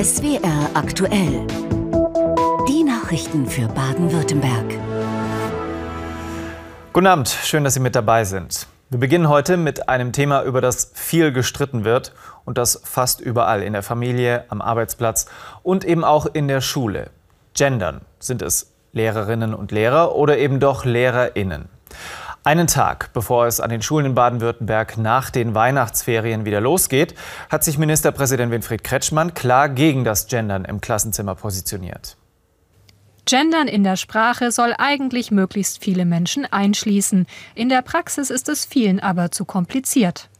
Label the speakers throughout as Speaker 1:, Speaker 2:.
Speaker 1: SWR aktuell. Die Nachrichten für Baden-Württemberg.
Speaker 2: Guten Abend, schön, dass Sie mit dabei sind. Wir beginnen heute mit einem Thema, über das viel gestritten wird und das fast überall in der Familie, am Arbeitsplatz und eben auch in der Schule. Gendern. Sind es Lehrerinnen und Lehrer oder eben doch Lehrerinnen? Einen Tag bevor es an den Schulen in Baden-Württemberg nach den Weihnachtsferien wieder losgeht, hat sich Ministerpräsident Winfried Kretschmann klar gegen das Gendern im Klassenzimmer positioniert.
Speaker 3: Gendern in der Sprache soll eigentlich möglichst viele Menschen einschließen. In der Praxis ist es vielen aber zu kompliziert.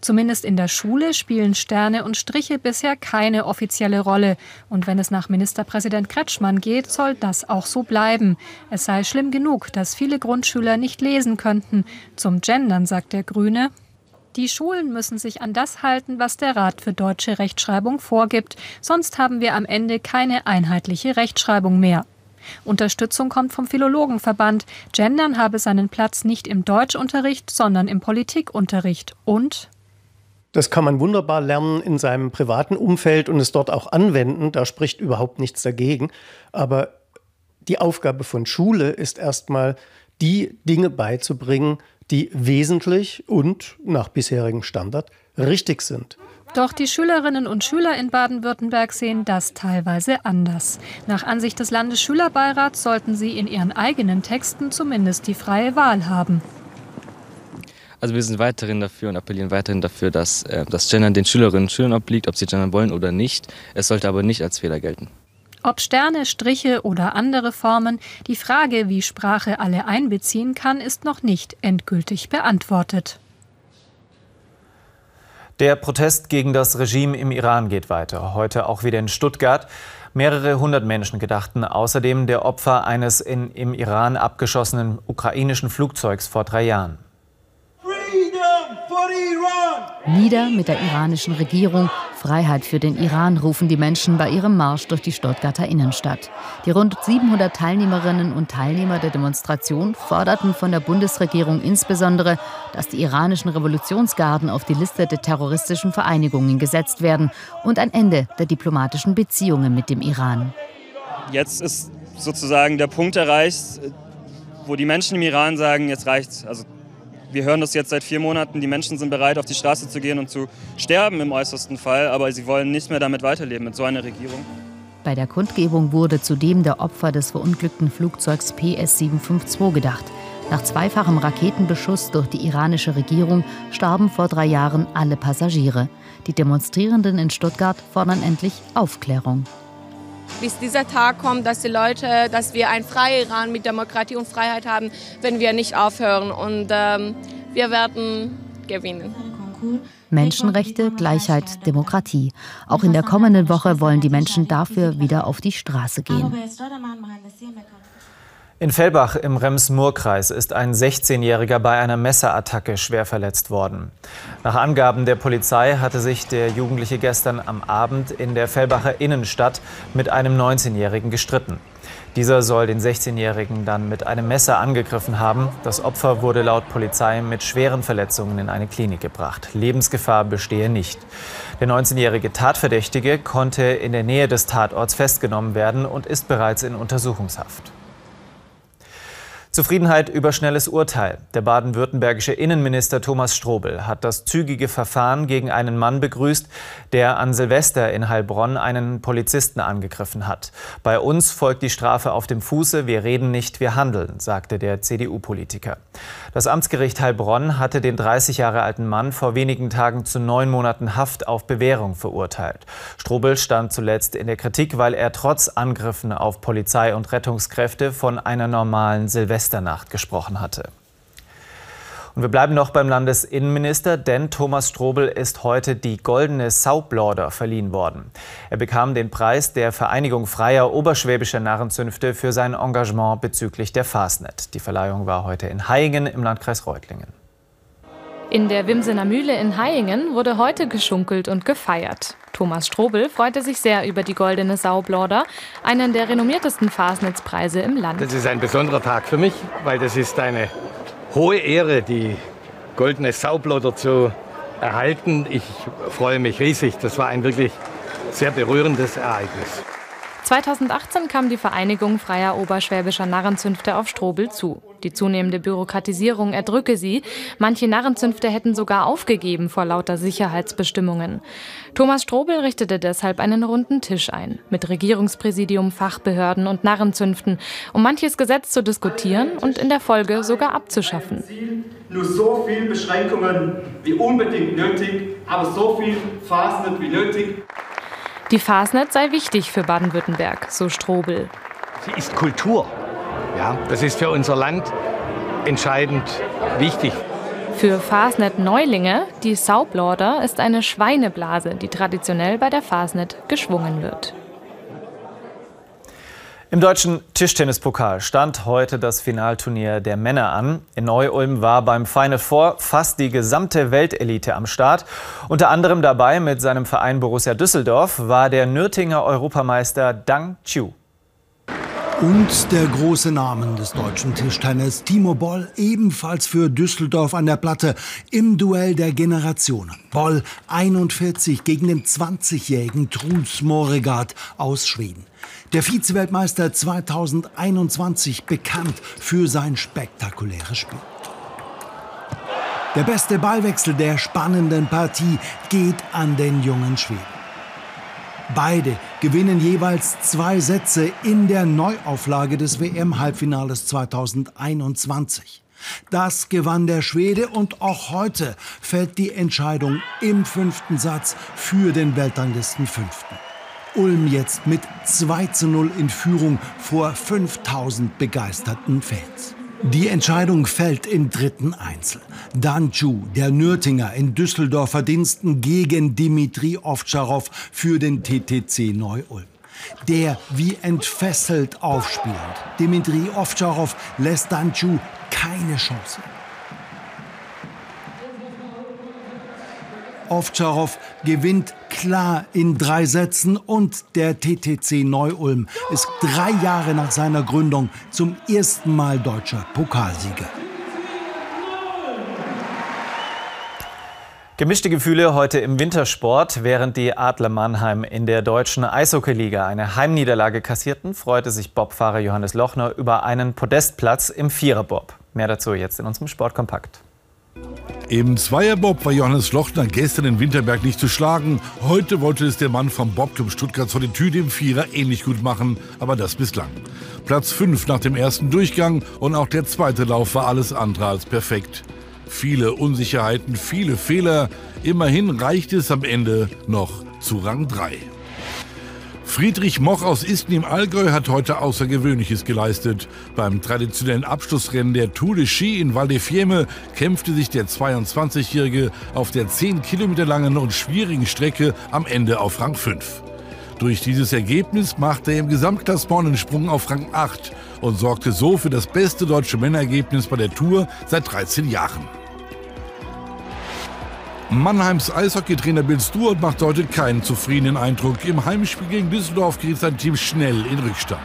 Speaker 3: Zumindest in der Schule spielen Sterne und Striche bisher keine offizielle Rolle. Und wenn es nach Ministerpräsident Kretschmann geht, soll das auch so bleiben. Es sei schlimm genug, dass viele Grundschüler nicht lesen könnten. Zum Gendern sagt der Grüne, die Schulen müssen sich an das halten, was der Rat für deutsche Rechtschreibung vorgibt, sonst haben wir am Ende keine einheitliche Rechtschreibung mehr. Unterstützung kommt vom Philologenverband. Gendern habe seinen Platz nicht im Deutschunterricht, sondern im Politikunterricht und
Speaker 4: das kann man wunderbar lernen in seinem privaten Umfeld und es dort auch anwenden. Da spricht überhaupt nichts dagegen. Aber die Aufgabe von Schule ist erstmal, die Dinge beizubringen, die wesentlich und nach bisherigem Standard richtig sind.
Speaker 3: Doch die Schülerinnen und Schüler in Baden-Württemberg sehen das teilweise anders. Nach Ansicht des Landesschülerbeirats sollten sie in ihren eigenen Texten zumindest die freie Wahl haben.
Speaker 5: Also wir sind weiterhin dafür und appellieren weiterhin dafür, dass äh, das Gendern den Schülerinnen und Schülern obliegt, ob sie gendern wollen oder nicht. Es sollte aber nicht als Fehler gelten.
Speaker 3: Ob Sterne, Striche oder andere Formen, die Frage, wie Sprache alle einbeziehen kann, ist noch nicht endgültig beantwortet.
Speaker 2: Der Protest gegen das Regime im Iran geht weiter. Heute auch wieder in Stuttgart. Mehrere hundert Menschen gedachten außerdem der Opfer eines in, im Iran abgeschossenen ukrainischen Flugzeugs vor drei Jahren.
Speaker 6: Nieder mit der iranischen Regierung. Freiheit für den Iran rufen die Menschen bei ihrem Marsch durch die Stuttgarter Innenstadt. Die rund 700 Teilnehmerinnen und Teilnehmer der Demonstration forderten von der Bundesregierung insbesondere, dass die iranischen Revolutionsgarden auf die Liste der terroristischen Vereinigungen gesetzt werden und ein Ende der diplomatischen Beziehungen mit dem Iran.
Speaker 7: Jetzt ist sozusagen der Punkt erreicht, wo die Menschen im Iran sagen, jetzt reicht's. Also wir hören das jetzt seit vier Monaten, die Menschen sind bereit, auf die Straße zu gehen und zu sterben im äußersten Fall, aber sie wollen nicht mehr damit weiterleben, mit so einer Regierung.
Speaker 6: Bei der Kundgebung wurde zudem der Opfer des verunglückten Flugzeugs PS-752 gedacht. Nach zweifachem Raketenbeschuss durch die iranische Regierung starben vor drei Jahren alle Passagiere. Die Demonstrierenden in Stuttgart fordern endlich Aufklärung
Speaker 8: bis dieser Tag kommt, dass die Leute, dass wir ein freier Iran mit Demokratie und Freiheit haben, wenn wir nicht aufhören. Und ähm, wir werden gewinnen.
Speaker 6: Menschenrechte, Gleichheit, Demokratie. Auch in der kommenden Woche wollen die Menschen dafür wieder auf die Straße gehen.
Speaker 2: In Fellbach im Rems-Murr-Kreis ist ein 16-Jähriger bei einer Messerattacke schwer verletzt worden. Nach Angaben der Polizei hatte sich der Jugendliche gestern am Abend in der Fellbacher Innenstadt mit einem 19-Jährigen gestritten. Dieser soll den 16-Jährigen dann mit einem Messer angegriffen haben. Das Opfer wurde laut Polizei mit schweren Verletzungen in eine Klinik gebracht. Lebensgefahr bestehe nicht. Der 19-jährige Tatverdächtige konnte in der Nähe des Tatorts festgenommen werden und ist bereits in Untersuchungshaft. Zufriedenheit über schnelles Urteil. Der baden-württembergische Innenminister Thomas Strobel hat das zügige Verfahren gegen einen Mann begrüßt, der an Silvester in Heilbronn einen Polizisten angegriffen hat. Bei uns folgt die Strafe auf dem Fuße. Wir reden nicht, wir handeln, sagte der CDU-Politiker. Das Amtsgericht Heilbronn hatte den 30 Jahre alten Mann vor wenigen Tagen zu neun Monaten Haft auf Bewährung verurteilt. Strobel stand zuletzt in der Kritik, weil er trotz Angriffen auf Polizei und Rettungskräfte von einer normalen Silvester Silvesternacht gesprochen hatte. Und wir bleiben noch beim Landesinnenminister, denn Thomas Strobel ist heute die Goldene Saublorder verliehen worden. Er bekam den Preis der Vereinigung freier oberschwäbischer Narrenzünfte für sein Engagement bezüglich der Fasnet. Die Verleihung war heute in Haingen im Landkreis Reutlingen.
Speaker 3: In der Wimsener Mühle in Haingen wurde heute geschunkelt und gefeiert. Thomas Strobel freute sich sehr über die Goldene Saublorder, einen der renommiertesten Fasnetzpreise im Land.
Speaker 9: Das ist ein besonderer Tag für mich, weil das ist eine hohe Ehre, die Goldene Saublorder zu erhalten. Ich freue mich riesig. Das war ein wirklich sehr berührendes Ereignis.
Speaker 10: 2018 kam die Vereinigung freier oberschwäbischer Narrenzünfte auf Strobel zu. Die zunehmende Bürokratisierung erdrücke sie. Manche Narrenzünfte hätten sogar aufgegeben vor lauter Sicherheitsbestimmungen. Thomas Strobel richtete deshalb einen runden Tisch ein, mit Regierungspräsidium, Fachbehörden und Narrenzünften, um manches Gesetz zu diskutieren und in der Folge sogar abzuschaffen.
Speaker 11: Nur so viele Beschränkungen wie unbedingt nötig, aber so viel Fasnet wie nötig.
Speaker 10: Die Fasnet sei wichtig für Baden-Württemberg, so Strobel.
Speaker 9: Sie ist Kultur. Ja, das ist für unser Land entscheidend wichtig.
Speaker 10: Für Fasnet Neulinge, die Saublorder, ist eine Schweineblase, die traditionell bei der Fasnet geschwungen wird.
Speaker 2: Im deutschen Tischtennispokal stand heute das Finalturnier der Männer an. In Neu-Ulm war beim Final Four fast die gesamte Weltelite am Start. Unter anderem dabei mit seinem Verein Borussia Düsseldorf war der Nürtinger Europameister Dang Chiu.
Speaker 12: Und der große Name des deutschen Tischtennis, Timo Boll, ebenfalls für Düsseldorf an der Platte im Duell der Generationen. Boll 41 gegen den 20-jährigen Truls Moregard aus Schweden. Der Vizeweltmeister 2021 bekannt für sein spektakuläres Spiel. Der beste Ballwechsel der spannenden Partie geht an den jungen Schweden. Beide gewinnen jeweils zwei Sätze in der Neuauflage des WM-Halbfinales 2021. Das gewann der Schwede und auch heute fällt die Entscheidung im fünften Satz für den Weltranglisten Fünften. Ulm jetzt mit 2 zu 0 in Führung vor 5000 begeisterten Fans. Die Entscheidung fällt im dritten Einzel. Danchu, der Nürtinger in Düsseldorfer Diensten gegen Dimitri Ovtcharov für den TTC Neu-Ulm. Der wie entfesselt aufspielend. Dimitri Ovtcharov lässt Danchu keine Chance. Ovtcharov gewinnt klar in drei Sätzen und der TTC Neu-Ulm ist drei Jahre nach seiner Gründung zum ersten Mal deutscher Pokalsieger.
Speaker 2: Gemischte Gefühle heute im Wintersport. Während die Adler Mannheim in der deutschen Eishockeyliga eine Heimniederlage kassierten, freute sich Bobfahrer Johannes Lochner über einen Podestplatz im Viererbob. Mehr dazu jetzt in unserem Sportkompakt.
Speaker 13: Im Zweierbob war Johannes Lochner gestern in Winterberg nicht zu schlagen. Heute wollte es der Mann vom Bobclub Stuttgart vor die Tüte im Vierer ähnlich gut machen, aber das bislang. Platz 5 nach dem ersten Durchgang und auch der zweite Lauf war alles andere als perfekt. Viele Unsicherheiten, viele Fehler. Immerhin reicht es am Ende noch zu Rang 3. Friedrich Moch aus Isten im Allgäu hat heute Außergewöhnliches geleistet. Beim traditionellen Abschlussrennen der Tour de Ski in Val de Fiemme kämpfte sich der 22-Jährige auf der 10 Kilometer langen und schwierigen Strecke am Ende auf Rang 5. Durch dieses Ergebnis machte er im Gesamtklassement einen Sprung auf Rang 8 und sorgte so für das beste deutsche Männerergebnis bei der Tour seit 13 Jahren. Mannheims Eishockeytrainer Bill Stewart macht heute keinen zufriedenen Eindruck. Im Heimspiel gegen Düsseldorf gerät sein Team schnell in Rückstand.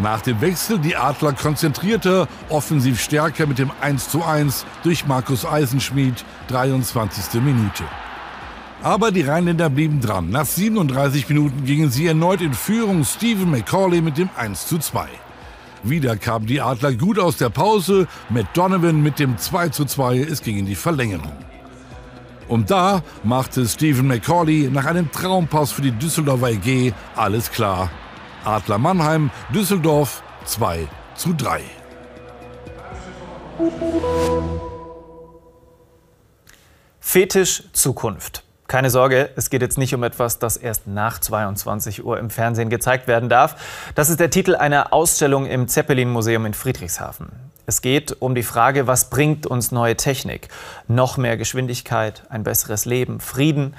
Speaker 13: Nach dem Wechsel die Adler konzentrierter, offensiv stärker mit dem 1:1 durch Markus Eisenschmied, 23. Minute. Aber die Rheinländer blieben dran. Nach 37 Minuten gingen sie erneut in Führung. Stephen McCauley mit dem 1:2. Wieder kamen die Adler gut aus der Pause. Matt Donovan mit dem 2:2. Es ging in die Verlängerung. Und da machte Stephen McCauley nach einem Traumpass für die Düsseldorfer EG alles klar. Adler Mannheim, Düsseldorf 2 zu 3.
Speaker 2: Fetisch Zukunft. Keine Sorge, es geht jetzt nicht um etwas, das erst nach 22 Uhr im Fernsehen gezeigt werden darf. Das ist der Titel einer Ausstellung im Zeppelin-Museum in Friedrichshafen. Es geht um die Frage, was bringt uns neue Technik? Noch mehr Geschwindigkeit, ein besseres Leben, Frieden,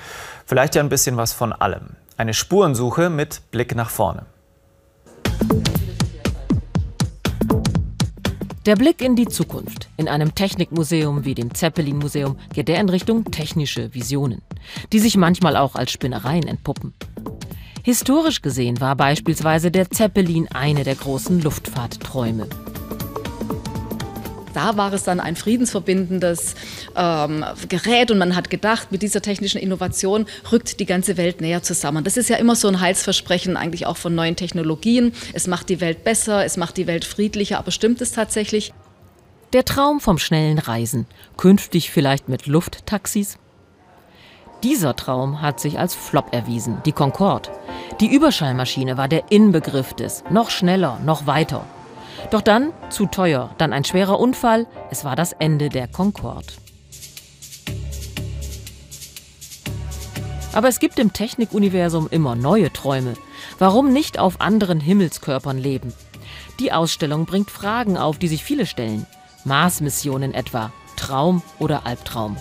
Speaker 2: vielleicht ja ein bisschen was von allem. Eine Spurensuche mit Blick nach vorne.
Speaker 14: Der Blick in die Zukunft. In einem Technikmuseum wie dem Zeppelin-Museum geht er in Richtung technische Visionen, die sich manchmal auch als Spinnereien entpuppen. Historisch gesehen war beispielsweise der Zeppelin eine der großen Luftfahrtträume.
Speaker 15: Da war es dann ein friedensverbindendes ähm, Gerät und man hat gedacht, mit dieser technischen Innovation rückt die ganze Welt näher zusammen. Das ist ja immer so ein Heilsversprechen eigentlich auch von neuen Technologien. Es macht die Welt besser, es macht die Welt friedlicher, aber stimmt es tatsächlich?
Speaker 14: Der Traum vom schnellen Reisen, künftig vielleicht mit Lufttaxis? Dieser Traum hat sich als Flop erwiesen, die Concorde. Die Überschallmaschine war der Inbegriff des noch schneller, noch weiter. Doch dann zu teuer, dann ein schwerer Unfall, es war das Ende der Concorde. Aber es gibt im Technikuniversum immer neue Träume. Warum nicht auf anderen Himmelskörpern leben? Die Ausstellung bringt Fragen auf, die sich viele stellen. Mars-Missionen etwa, Traum oder Albtraum?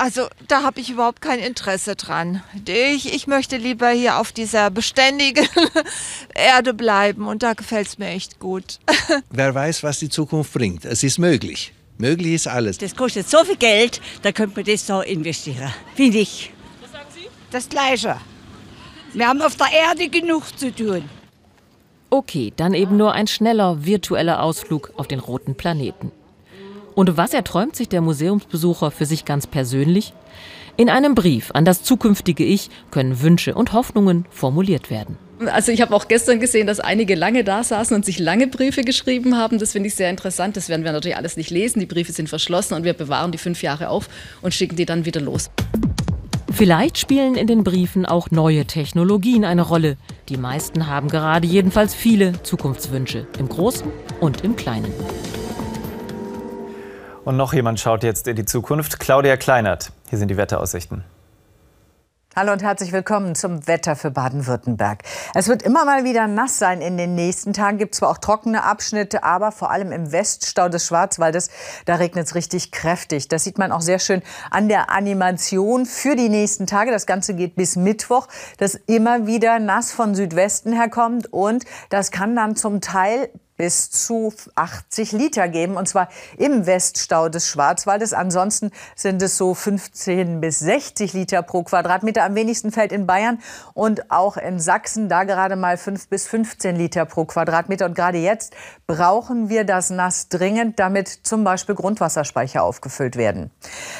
Speaker 16: Also da habe ich überhaupt kein Interesse dran. Ich, ich möchte lieber hier auf dieser beständigen Erde bleiben und da gefällt es mir echt gut.
Speaker 17: Wer weiß, was die Zukunft bringt. Es ist möglich. Möglich ist alles.
Speaker 18: Das kostet so viel Geld, da könnte man das so investieren. Finde ich.
Speaker 19: Was sagen Sie?
Speaker 18: Das Gleiche. Wir haben auf der Erde genug zu tun.
Speaker 14: Okay, dann eben nur ein schneller virtueller Ausflug auf den roten Planeten. Und was erträumt sich der Museumsbesucher für sich ganz persönlich? In einem Brief an das zukünftige Ich können Wünsche und Hoffnungen formuliert werden.
Speaker 15: Also ich habe auch gestern gesehen, dass einige lange da saßen und sich lange Briefe geschrieben haben. Das finde ich sehr interessant. Das werden wir natürlich alles nicht lesen. Die Briefe sind verschlossen und wir bewahren die fünf Jahre auf und schicken die dann wieder los.
Speaker 14: Vielleicht spielen in den Briefen auch neue Technologien eine Rolle. Die meisten haben gerade jedenfalls viele Zukunftswünsche, im Großen und im Kleinen.
Speaker 2: Und noch jemand schaut jetzt in die Zukunft, Claudia Kleinert. Hier sind die Wetteraussichten.
Speaker 20: Hallo und herzlich willkommen zum Wetter für Baden-Württemberg. Es wird immer mal wieder nass sein in den nächsten Tagen. Gibt zwar auch trockene Abschnitte, aber vor allem im Weststau des Schwarzwaldes, da regnet es richtig kräftig. Das sieht man auch sehr schön an der Animation für die nächsten Tage. Das Ganze geht bis Mittwoch, dass immer wieder nass von Südwesten herkommt und das kann dann zum Teil bis zu 80 Liter geben, und zwar im Weststau des Schwarzwaldes. Ansonsten sind es so 15 bis 60 Liter pro Quadratmeter. Am wenigsten fällt in Bayern und auch in Sachsen da gerade mal 5 bis 15 Liter pro Quadratmeter. Und gerade jetzt brauchen wir das Nass dringend, damit zum Beispiel Grundwasserspeicher aufgefüllt werden.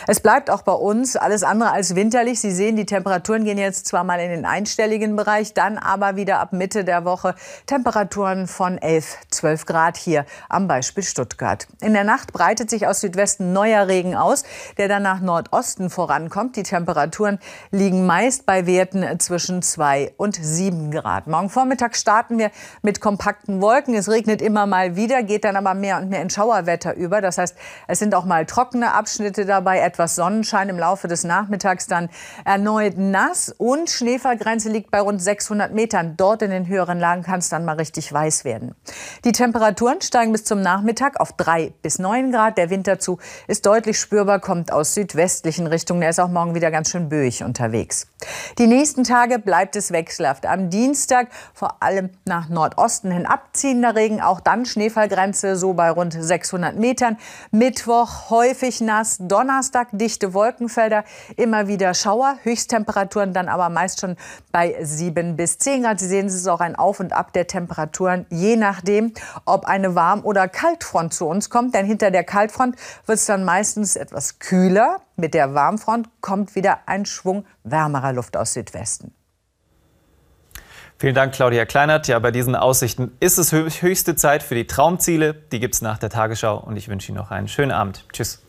Speaker 20: Es bleibt auch bei uns alles andere als winterlich. Sie sehen, die Temperaturen gehen jetzt zwar mal in den einstelligen Bereich, dann aber wieder ab Mitte der Woche Temperaturen von 11, 12 12 Grad hier am Beispiel Stuttgart. In der Nacht breitet sich aus Südwesten neuer Regen aus, der dann nach Nordosten vorankommt. Die Temperaturen liegen meist bei Werten zwischen 2 und 7 Grad. Morgen Vormittag starten wir mit kompakten Wolken. Es regnet immer mal wieder, geht dann aber mehr und mehr in Schauerwetter über. Das heißt, es sind auch mal trockene Abschnitte dabei, etwas Sonnenschein im Laufe des Nachmittags dann erneut nass und Schneefallgrenze liegt bei rund 600 Metern. Dort in den höheren Lagen kann es dann mal richtig weiß werden. Die Temperaturen steigen bis zum Nachmittag auf 3 bis 9 Grad. Der Winterzug ist deutlich spürbar, kommt aus südwestlichen Richtungen. Er ist auch morgen wieder ganz schön böig unterwegs. Die nächsten Tage bleibt es wechselhaft. Am Dienstag vor allem nach Nordosten hin abziehender Regen. Auch dann Schneefallgrenze so bei rund 600 Metern. Mittwoch häufig nass. Donnerstag dichte Wolkenfelder. Immer wieder Schauer. Höchsttemperaturen dann aber meist schon bei 7 bis 10 Grad. Sie sehen, es ist auch ein Auf und Ab der Temperaturen, je nachdem, ob eine Warm- oder Kaltfront zu uns kommt. Denn hinter der Kaltfront wird es dann meistens etwas kühler. Mit der Warmfront kommt wieder ein Schwung wärmerer Luft aus Südwesten.
Speaker 2: Vielen Dank, Claudia Kleinert. Ja, bei diesen Aussichten ist es höchste Zeit für die Traumziele. Die gibt es nach der Tagesschau und ich wünsche Ihnen noch einen schönen Abend. Tschüss.